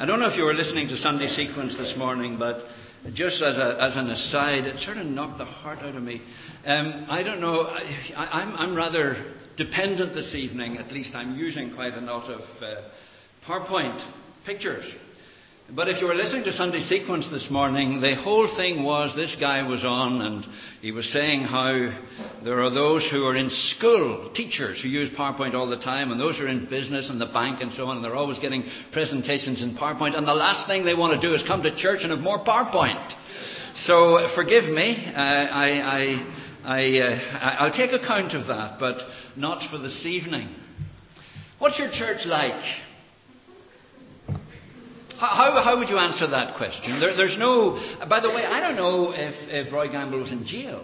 I don't know if you were listening to Sunday Sequence this morning, but just as, a, as an aside, it sort of knocked the heart out of me. Um, I don't know, I, am rather dependent this evening, at least I'm using quite a lot of uh, PowerPoint pictures. But if you were listening to Sunday Sequence this morning, the whole thing was this guy was on and he was saying how there are those who are in school, teachers who use PowerPoint all the time, and those who are in business and the bank and so on, and they're always getting presentations in PowerPoint, and the last thing they want to do is come to church and have more PowerPoint. So forgive me, uh, I, I, I, uh, I'll take account of that, but not for this evening. What's your church like? How, how would you answer that question? There, there's no. By the way, I don't know if, if Roy Gamble was in jail.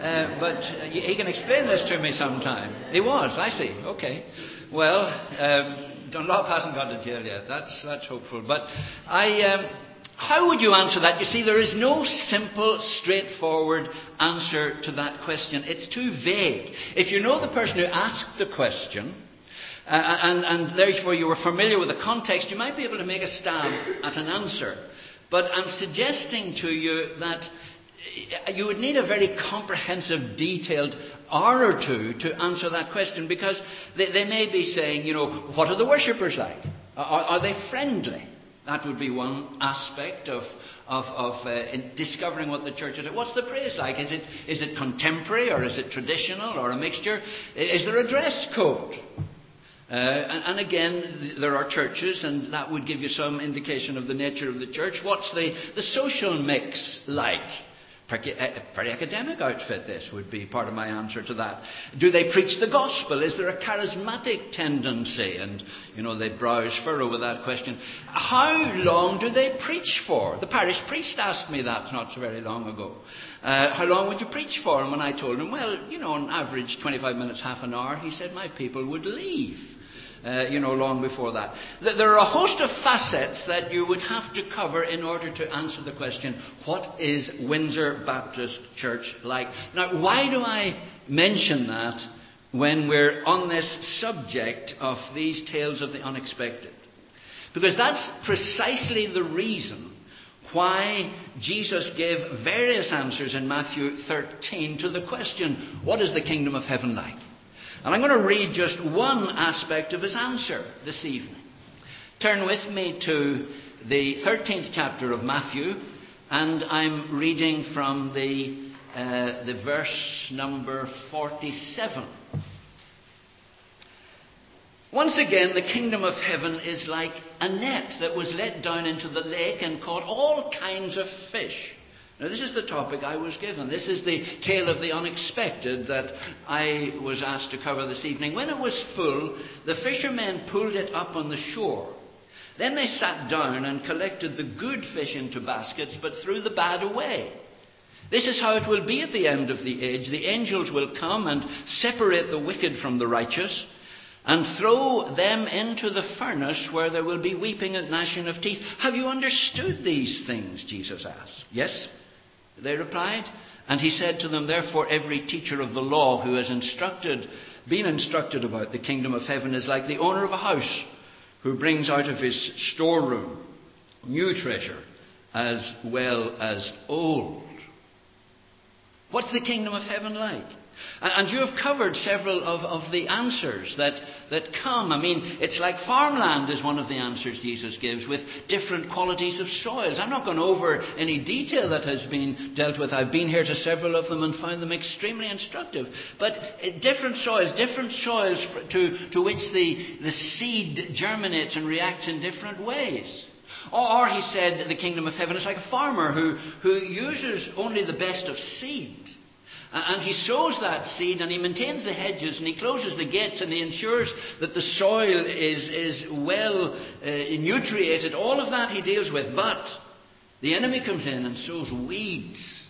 Uh, but he can explain this to me sometime. He was, I see. Okay. Well, um, Dunlop hasn't gone to jail yet. That's, that's hopeful. But I, um, how would you answer that? You see, there is no simple, straightforward answer to that question. It's too vague. If you know the person who asked the question, uh, and, and therefore you were familiar with the context, you might be able to make a stab at an answer. But I'm suggesting to you that you would need a very comprehensive, detailed hour or two to answer that question because they, they may be saying, you know, what are the worshippers like? Are, are they friendly? That would be one aspect of, of, of uh, discovering what the church is. What's the praise like? Is it, is it contemporary or is it traditional or a mixture? Is there a dress code? Uh, and, and, again, there are churches, and that would give you some indication of the nature of the church. What's the, the social mix like? Pretty, uh, very academic outfit, this would be part of my answer to that. Do they preach the gospel? Is there a charismatic tendency? And, you know, they browse furrow with that question. How long do they preach for? The parish priest asked me that not so very long ago. Uh, how long would you preach for? And when I told him, well, you know, on average 25 minutes, half an hour, he said, my people would leave uh, you know, long before that. There are a host of facets that you would have to cover in order to answer the question, what is Windsor Baptist Church like? Now, why do I mention that when we're on this subject of these tales of the unexpected? Because that's precisely the reason why Jesus gave various answers in Matthew 13 to the question, What is the kingdom of heaven like? And I'm going to read just one aspect of his answer this evening. Turn with me to the 13th chapter of Matthew, and I'm reading from the, uh, the verse number 47. Once again, the kingdom of heaven is like a net that was let down into the lake and caught all kinds of fish. Now, this is the topic I was given. This is the tale of the unexpected that I was asked to cover this evening. When it was full, the fishermen pulled it up on the shore. Then they sat down and collected the good fish into baskets, but threw the bad away. This is how it will be at the end of the age. The angels will come and separate the wicked from the righteous and throw them into the furnace where there will be weeping and gnashing of teeth. Have you understood these things? Jesus asked. Yes? They replied. And he said to them, Therefore, every teacher of the law who has instructed, been instructed about the kingdom of heaven is like the owner of a house who brings out of his storeroom new treasure as well as old. What's the kingdom of heaven like? And you have covered several of, of the answers that, that come. I mean, it's like farmland is one of the answers Jesus gives with different qualities of soils. I'm not going over any detail that has been dealt with. I've been here to several of them and found them extremely instructive. But uh, different soils, different soils to, to which the, the seed germinates and reacts in different ways. Or, he said, the kingdom of heaven is like a farmer who, who uses only the best of seed and he sows that seed and he maintains the hedges and he closes the gates and he ensures that the soil is, is well uh, nutriated. All of that he deals with. But the enemy comes in and sows weeds.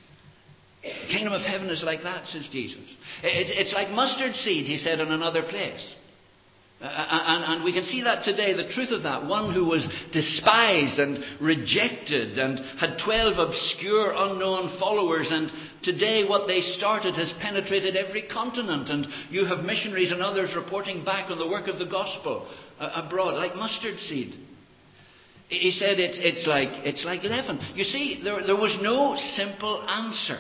The kingdom of heaven is like that, says Jesus. It's, it's like mustard seed, he said in another place. Uh, and, and, we can see that today, the truth of that. One who was despised and rejected and had 12 obscure, unknown followers, and today what they started has penetrated every continent, and you have missionaries and others reporting back on the work of the gospel uh, abroad, like mustard seed. He said it's, it's, like, it's like leaven. You see, there, there was no simple answer.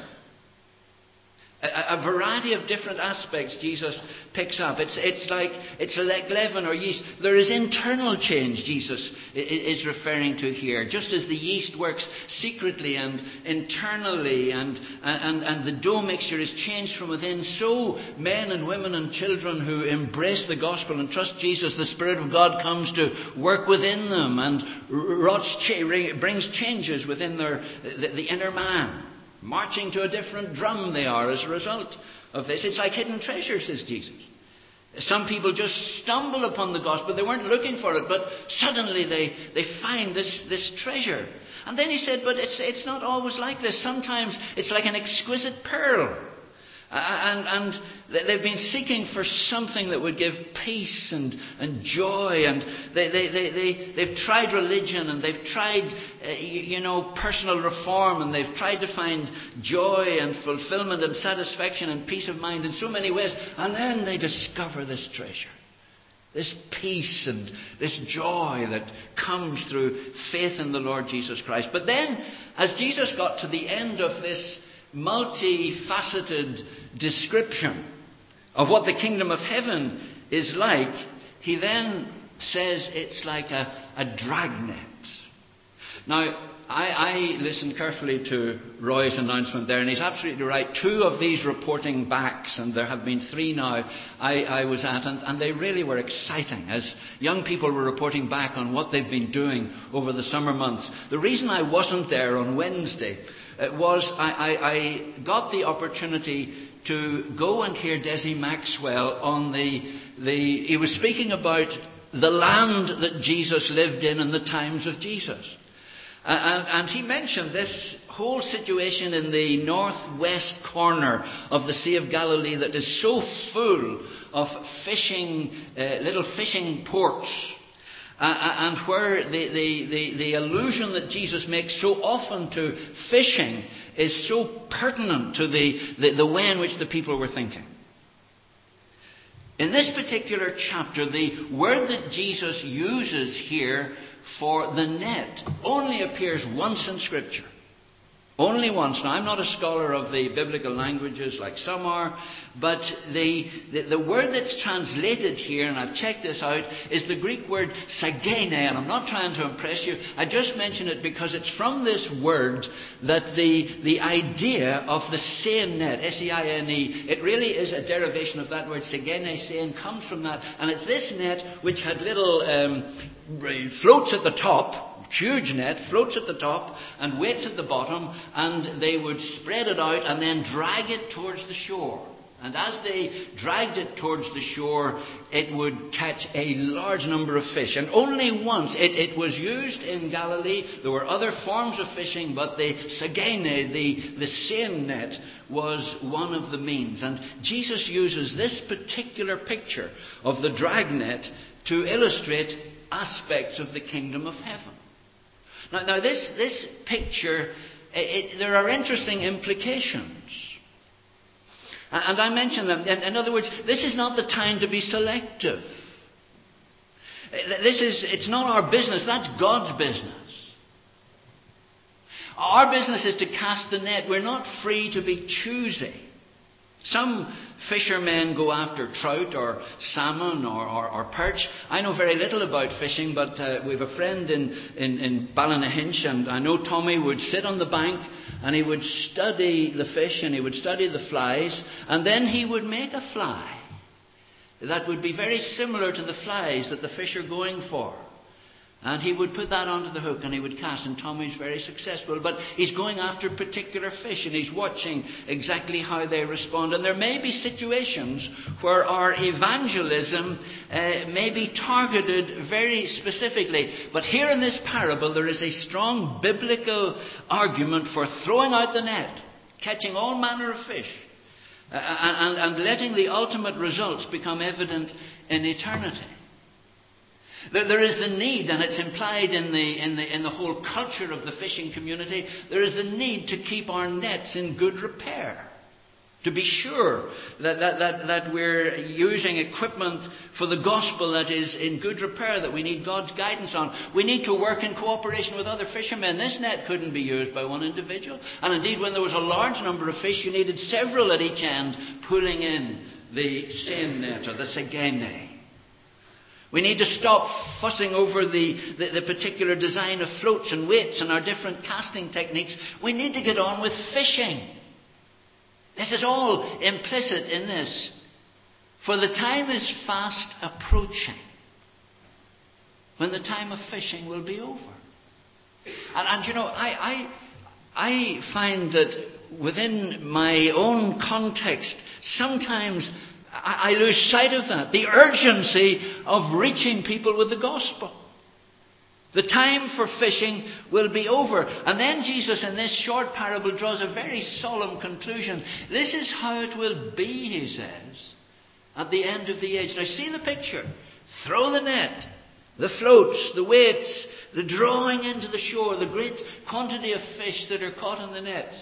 A, a, variety of different aspects Jesus picks up. It's, it's, like, it's like leaven or yeast. There is internal change Jesus is referring to here. Just as the yeast works secretly and internally, and, and, and the dough mixture is changed from within, so men and women and children who embrace the gospel and trust Jesus, the Spirit of God comes to work within them and brings changes within their, the, the inner man. Marching to a different drum they are as a result of this. It's like hidden treasure, says Jesus. Some people just stumble upon the gospel. They weren't looking for it, but suddenly they, they find this, this treasure. And then he said, but it's, it's not always like this. Sometimes it's like an exquisite pearl. And, and they've been seeking for something that would give peace and, and joy. And they, they, they, they, they've tried religion and they've tried, uh, you know, personal reform and they've tried to find joy and fulfillment and satisfaction and peace of mind in so many ways. And then they discover this treasure. This peace and this joy that comes through faith in the Lord Jesus Christ. But then, as Jesus got to the end of this multifaceted description of what the kingdom of heaven is like, he then says it's like a, a dragnet. Now, I, I, listened carefully to Roy's announcement there, and he's absolutely right. Two of these reporting backs, and there have been three now, I, I was at, and, and, they really were exciting as young people were reporting back on what they've been doing over the summer months. The reason I wasn't there on Wednesday was I, I, I got the opportunity to go and hear Desi Maxwell on the, the. He was speaking about the land that Jesus lived in in the times of Jesus. And, and, he mentioned this whole situation in the northwest corner of the Sea of Galilee that is so full of fishing, uh, little fishing ports uh, uh, and where the, the, the, the allusion that Jesus makes so often to fishing is so pertinent to the, the, the way in which the people were thinking. In this particular chapter, the word that Jesus uses here for the net only appears once in Scripture. Only once. Now, I'm not a scholar of the biblical languages like some are, but the, the, the, word that's translated here, and I've checked this out, is the Greek word sagene, and I'm not trying to impress you. I just mention it because it's from this word that the, the idea of the seine net, S-E-I-N-E, it really is a derivation of that word, sagene, seine, comes from that, and it's this net which had little um, floats at the top, huge net, floats at the top and weights at the bottom, and they would spread it out and then drag it towards the shore. And as they dragged it towards the shore, it would catch a large number of fish. And only once. It, it was used in Galilee. There were other forms of fishing, but the sagene, the, the seine net, was one of the means. And Jesus uses this particular picture of the dragnet to illustrate aspects of the kingdom of heaven. Now, now this, this picture, it, there are interesting implications. And I mention them. In other words, this is not the time to be selective. This is, it's not our business, that's God's business. Our business is to cast the net. We're not free to be choosy. Some fishermen go after trout or salmon or, or, or, perch. I know very little about fishing, but uh, we have a friend in, in, in Ballynahinch, and I know Tommy would sit on the bank and he would study the fish and he would study the flies, and then he would make a fly that would be very similar to the flies that the fish are going for. And he would put that onto the hook and he would cast, and Tommy's very successful. But he's going after particular fish and he's watching exactly how they respond. And there may be situations where our evangelism uh, may be targeted very specifically. But here in this parable, there is a strong biblical argument for throwing out the net, catching all manner of fish, uh, and, and letting the ultimate results become evident in eternity. There is the need, and it's implied in the, in, the, in the whole culture of the fishing community, there is the need to keep our nets in good repair. To be sure that, that, that, that we're using equipment for the gospel that is in good repair, that we need God's guidance on. We need to work in cooperation with other fishermen. This net couldn't be used by one individual. And indeed, when there was a large number of fish, you needed several at each end pulling in the seine net or the sagene. We need to stop fussing over the, the, the, particular design of floats and weights and our different casting techniques. We need to get on with fishing. This is all implicit in this. For the time is fast approaching when the time of fishing will be over. And, and you know, I, I, I find that within my own context, sometimes I, I lose sight of that. The urgency of reaching people with the gospel. The time for fishing will be over. And then Jesus, in this short parable, draws a very solemn conclusion. This is how it will be, he says, at the end of the age. Now, see the picture. Throw the net, the floats, the weights, the drawing into the shore, the great quantity of fish that are caught in the nets.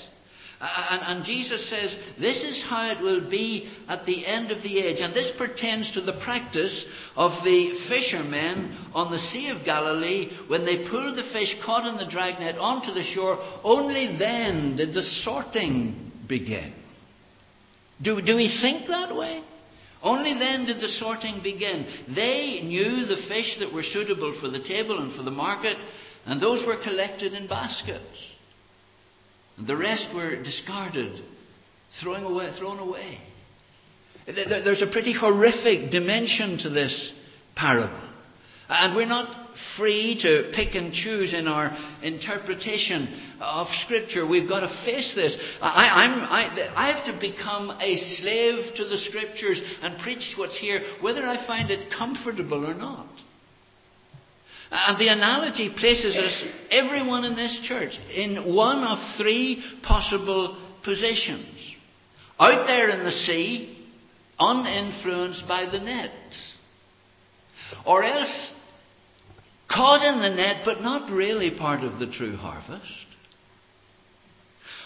Uh, uh, and, and, Jesus says, This is how it will be at the end of the age. And this pertains to the practice of the fishermen on the Sea of Galilee when they pulled the fish caught in the dragnet onto the shore. Only then did the sorting begin. Do, do we think that way? Only then did the sorting begin. They knew the fish that were suitable for the table and for the market, and those were collected in baskets. The rest were discarded, thrown away. Thrown away. There's a pretty horrific dimension to this parable. And we're not free to pick and choose in our interpretation of Scripture. We've got to face this. I, I, I, have to become a slave to the Scriptures and preach what's here, whether I find it comfortable or not. And the analogy places us, everyone in this church, in one of three possible positions. Out there in the sea, uninfluenced by the nets. Or else, caught in the net, but not really part of the true harvest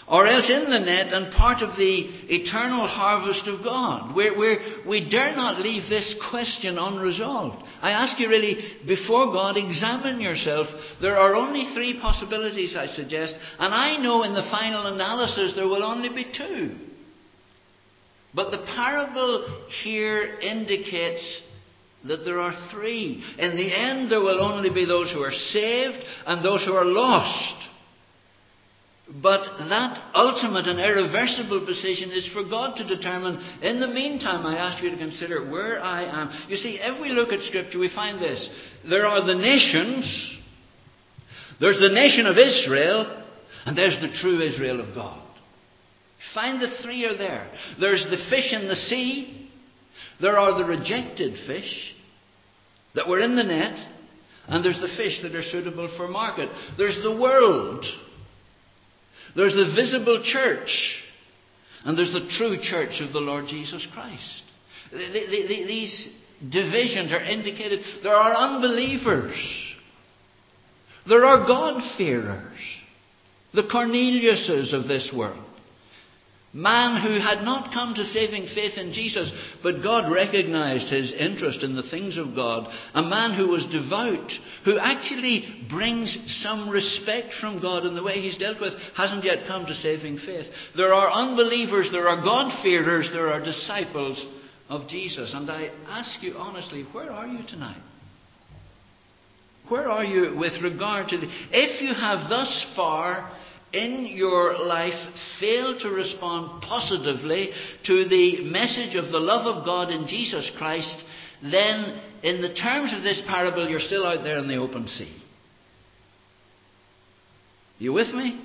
or else in the net and part of the eternal harvest of God. We're, we're, we dare not leave this question unresolved. I ask you really, before God, examine yourself. There are only three possibilities, I suggest, and I know in the final analysis there will only be two. But the parable here indicates that there are three. In the end, there will only be those who are saved and those who are lost. But that ultimate and irreversible decision is for God to determine. In the meantime, I ask you to consider where I am. You see, if we look at Scripture, we find this. There are the nations, there's the nation of Israel, and there's the true Israel of God. Find the three are there. There's the fish in the sea, there are the rejected fish that were in the net, and there's the fish that are suitable for market. There's the world there's the visible church, and there's the true church of the Lord Jesus Christ. The, the, the, these divisions are indicated. There are unbelievers. There are God-fearers. The Corneliuses of this world. Man who had not come to saving faith in Jesus, but God recognized his interest in the things of God. A man who was devout, who actually brings some respect from God in the way he's dealt with, hasn't yet come to saving faith. There are unbelievers, there are God-fearers, there are disciples of Jesus. And I ask you honestly, where are you tonight? Where are you with regard to the. If you have thus far in your life fail to respond positively to the message of the love of God in Jesus Christ, then in the terms of this parable, you're still out there in the open sea. You with me?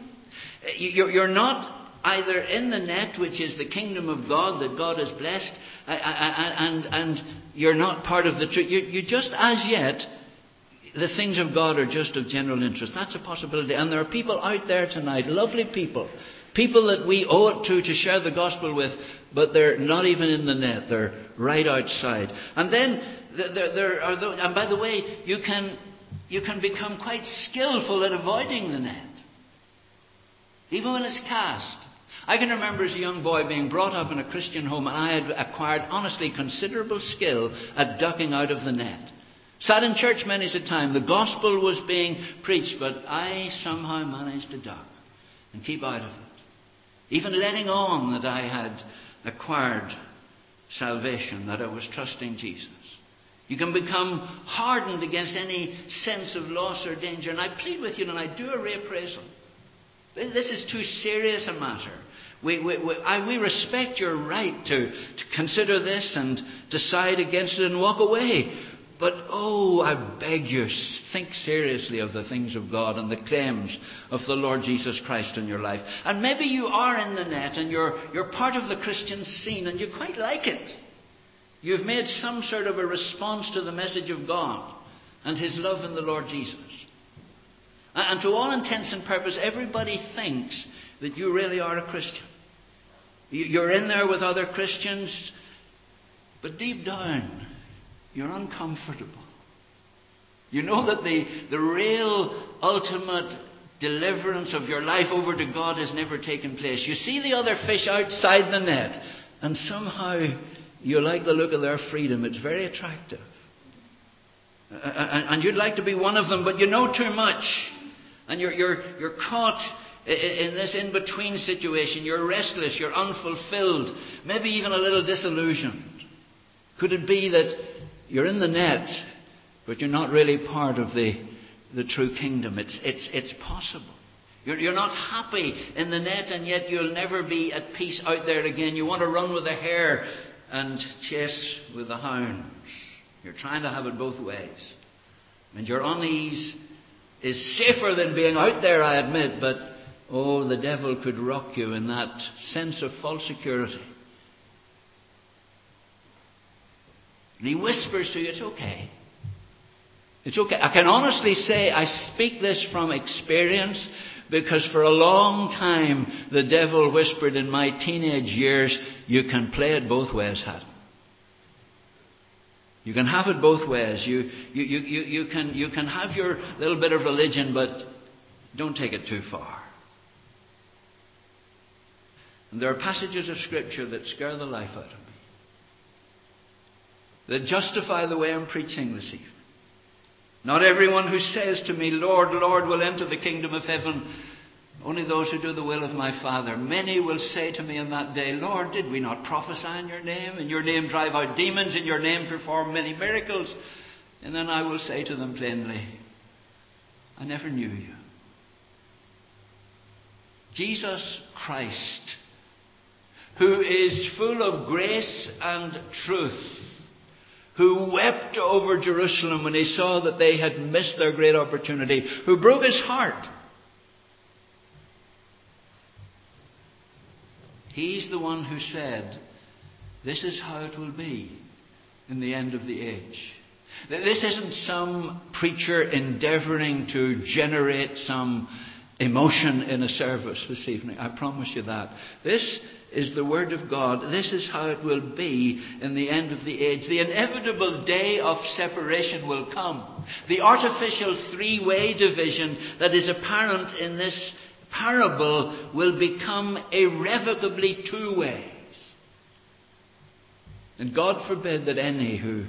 You're not either in the net, which is the kingdom of God that God has blessed, and, and you're not part of the truth. You're just as yet the things of God are just of general interest. That's a possibility. And there are people out there tonight, lovely people, people that we owe it to to share the gospel with, but they're not even in the net. They're right outside. And then there, there are those, and by the way, you can, you can become quite skillful at avoiding the net. Even when it's cast. I can remember as a young boy being brought up in a Christian home and I had acquired honestly considerable skill at ducking out of the net. Sat in church many a time, the gospel was being preached, but I somehow managed to duck and keep out of it. Even letting on that I had acquired salvation, that I was trusting Jesus. You can become hardened against any sense of loss or danger. And I plead with you and I do a reappraisal. This is too serious a matter we, we, we, I, we respect your right to, to consider this and decide against it and walk away. But oh, I beg you, think seriously of the things of God and the claims of the Lord Jesus Christ in your life. And maybe you are in the net and you're, you're part of the Christian scene and you quite like it. You've made some sort of a response to the message of God and His love in the Lord Jesus. And to all intents and purposes, everybody thinks that you really are a Christian. You're in there with other Christians, but deep down, you're uncomfortable. You know that the, the real ultimate deliverance of your life over to God has never taken place. You see the other fish outside the net, and somehow you like the look of their freedom. It's very attractive. And you'd like to be one of them, but you know too much. And you're, you're, you're caught in this in between situation, you're restless, you're unfulfilled, maybe even a little disillusioned. Could it be that you're in the net, but you're not really part of the, the true kingdom? It's, it's, it's possible. You're, you're not happy in the net, and yet you'll never be at peace out there again. You want to run with the hare and chase with the hounds. You're trying to have it both ways. And your unease is safer than being out there, I admit, but Oh, the devil could rock you in that sense of false security. And he whispers to you, it's okay. It's okay. I can honestly say I speak this from experience because for a long time the devil whispered in my teenage years, you can play it both ways, Haddon. You can have it both ways. You, you, you, you, you, can, you can have your little bit of religion, but don't take it too far. And there are passages of Scripture that scare the life out of me, that justify the way I'm preaching this evening. Not everyone who says to me, Lord, Lord, will enter the kingdom of heaven. Only those who do the will of my Father. Many will say to me in that day, Lord, did we not prophesy in your name? In your name drive out demons, in your name perform many miracles. And then I will say to them plainly, I never knew you. Jesus Christ who is full of grace and truth, who wept over Jerusalem when he saw that they had missed their great opportunity, who broke his heart. He's the one who said, This is how it will be in the end of the age. This isn't some preacher endeavouring to generate some emotion in a service this evening. I promise you that. This is the Word of God. This is how it will be in the end of the age. The inevitable day of separation will come. The artificial three way division that is apparent in this parable will become irrevocably two ways. And God forbid that any who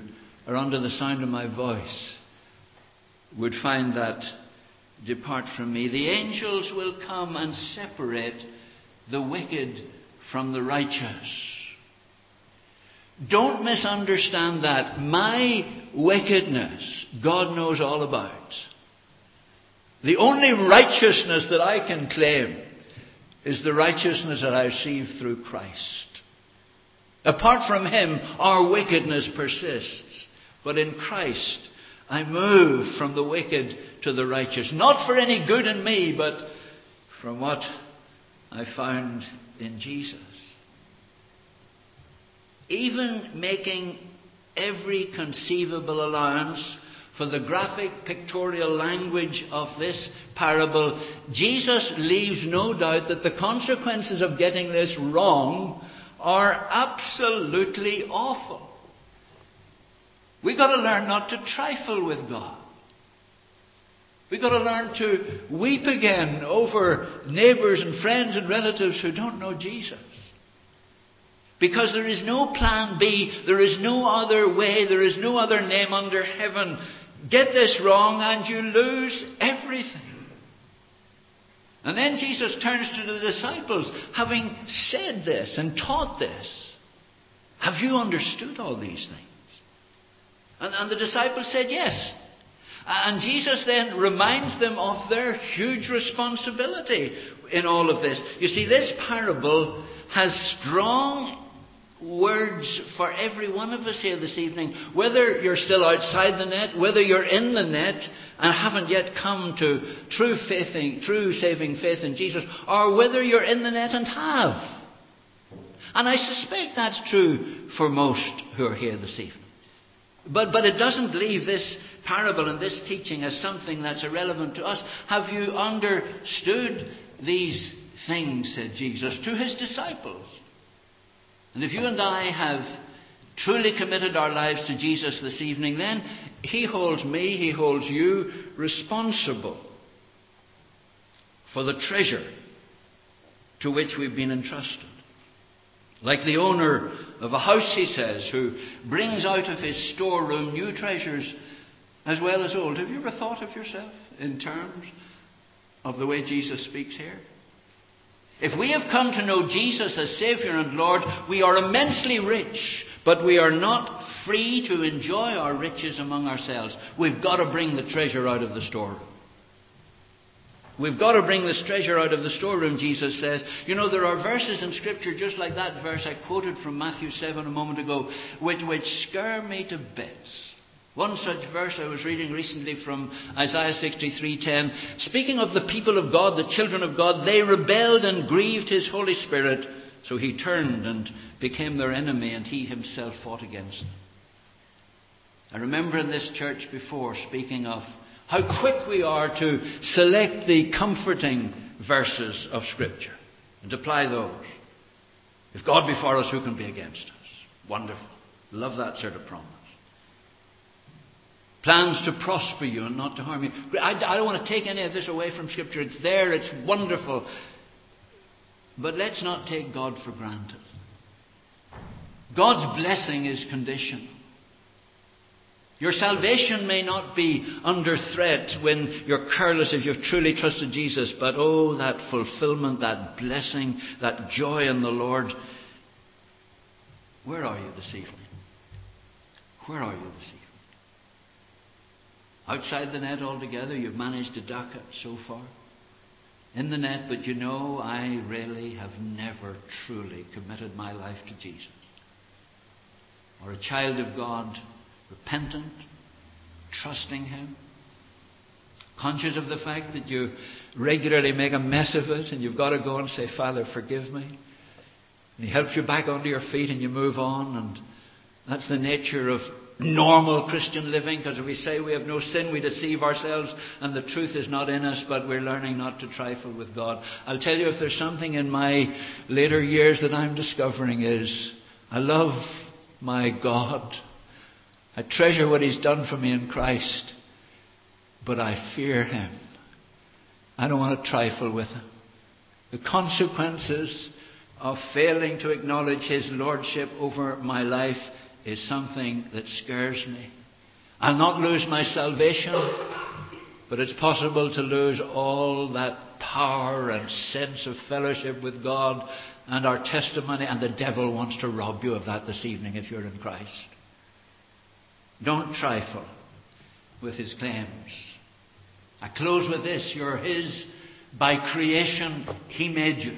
are under the sound of my voice would find that depart from me. The angels will come and separate the wicked from the righteous. Don't misunderstand that. My wickedness, God knows all about. The only righteousness that I can claim is the righteousness that I receive through Christ. Apart from Him, our wickedness persists. But in Christ, I move from the wicked to the righteous. Not for any good in me, but from what I found in Jesus. Even making every conceivable allowance for the graphic pictorial language of this parable, Jesus leaves no doubt that the consequences of getting this wrong are absolutely awful. We've got to learn not to trifle with God. We've got to learn to weep again over neighbours and friends and relatives who don't know Jesus. Because there is no plan B, there is no other way, there is no other name under heaven. Get this wrong and you lose everything. And then Jesus turns to the disciples, having said this and taught this. Have you understood all these things? And, and the disciples said, Yes. And Jesus then reminds them of their huge responsibility in all of this. You see, this parable has strong words for every one of us here this evening. Whether you're still outside the net, whether you're in the net and haven't yet come to true faith, true saving faith in Jesus, or whether you're in the net and have. And I suspect that's true for most who are here this evening. But, but it doesn't leave this parable and this teaching as something that's irrelevant to us. Have you understood these things, said Jesus, to his disciples? And if you and I have truly committed our lives to Jesus this evening, then he holds me, he holds you responsible for the treasure to which we've been entrusted. Like the owner of a house, he says, who brings out of his storeroom new treasures as well as old. Have you ever thought of yourself in terms of the way Jesus speaks here? If we have come to know Jesus as Saviour and Lord, we are immensely rich, but we are not free to enjoy our riches among ourselves. We've got to bring the treasure out of the storeroom. We've got to bring this treasure out of the storeroom, Jesus says. You know, there are verses in Scripture just like that verse I quoted from Matthew 7 a moment ago, which, which scare me to bits. One such verse I was reading recently from Isaiah 63:10, speaking of the people of God, the children of God, they rebelled and grieved his Holy Spirit, so he turned and became their enemy and he himself fought against them. I remember in this church before speaking of how quick we are to select the comforting verses of Scripture and apply those. If God be for us, who can be against us? Wonderful. Love that sort of promise. Plans to prosper you and not to harm you. I, I don't want to take any of this away from Scripture. It's there, it's wonderful. But let's not take God for granted. God's blessing is conditional. Your salvation may not be under threat when you're careless if you've truly trusted Jesus, but oh, that fulfillment, that blessing, that joy in the Lord. Where are you this evening? Where are you this evening? Outside the net altogether, you've managed to duck it so far. In the net, but you know, I really have never truly committed my life to Jesus. Or a child of God repentant, trusting Him, conscious of the fact that you regularly make a mess of it and you've got to go and say, Father, forgive me. And He helps you back onto your feet and you move on. And that's the nature of normal Christian living because if we say we have no sin, we deceive ourselves and the truth is not in us, but we're learning not to trifle with God. I'll tell you if there's something in my later years that I'm discovering is I love my God. I treasure what He's done for me in Christ, but I fear Him. I don't want to trifle with Him. The consequences of failing to acknowledge His Lordship over my life is something that scares me. I'll not lose my salvation, but it's possible to lose all that power and sense of fellowship with God and our testimony, and the devil wants to rob you of that this evening if you're in Christ. Don't trifle with his claims. I close with this. You're his by creation. He made you.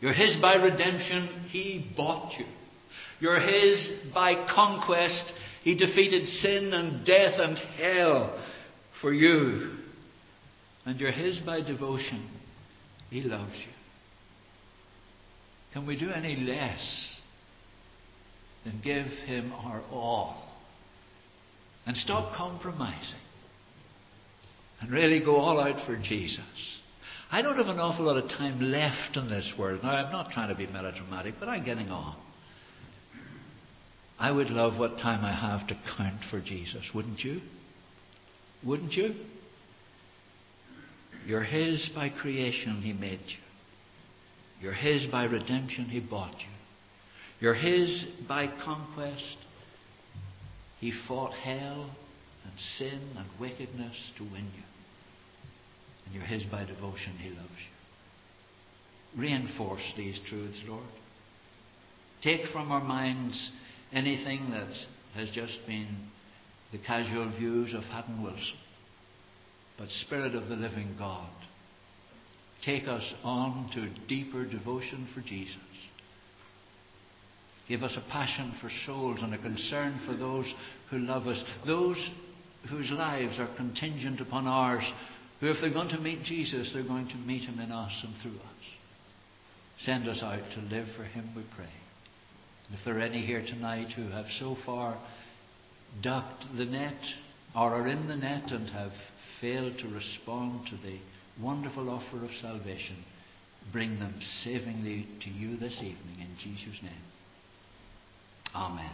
You're his by redemption. He bought you. You're his by conquest. He defeated sin and death and hell for you. And you're his by devotion. He loves you. Can we do any less than give him our all? And stop compromising and really go all out for Jesus. I don't have an awful lot of time left in this world. Now, I'm not trying to be melodramatic, but I'm getting on. I would love what time I have to count for Jesus, wouldn't you? Wouldn't you? You're His by creation, He made you. You're His by redemption, He bought you. You're His by conquest. He fought hell and sin and wickedness to win you. And you're His by devotion, He loves you. Reinforce these truths, Lord. Take from our minds anything that has just been the casual views of Haddon Wilson. But Spirit of the living God, take us on to deeper devotion for Jesus. Give us a passion for souls and a concern for those who love us, those whose lives are contingent upon ours, who, if they're going to meet Jesus, they're going to meet him in us and through us. Send us out to live for him, we pray. And if there are any here tonight who have so far ducked the net or are in the net and have failed to respond to the wonderful offer of salvation, bring them savingly to you this evening in Jesus' name. Amen.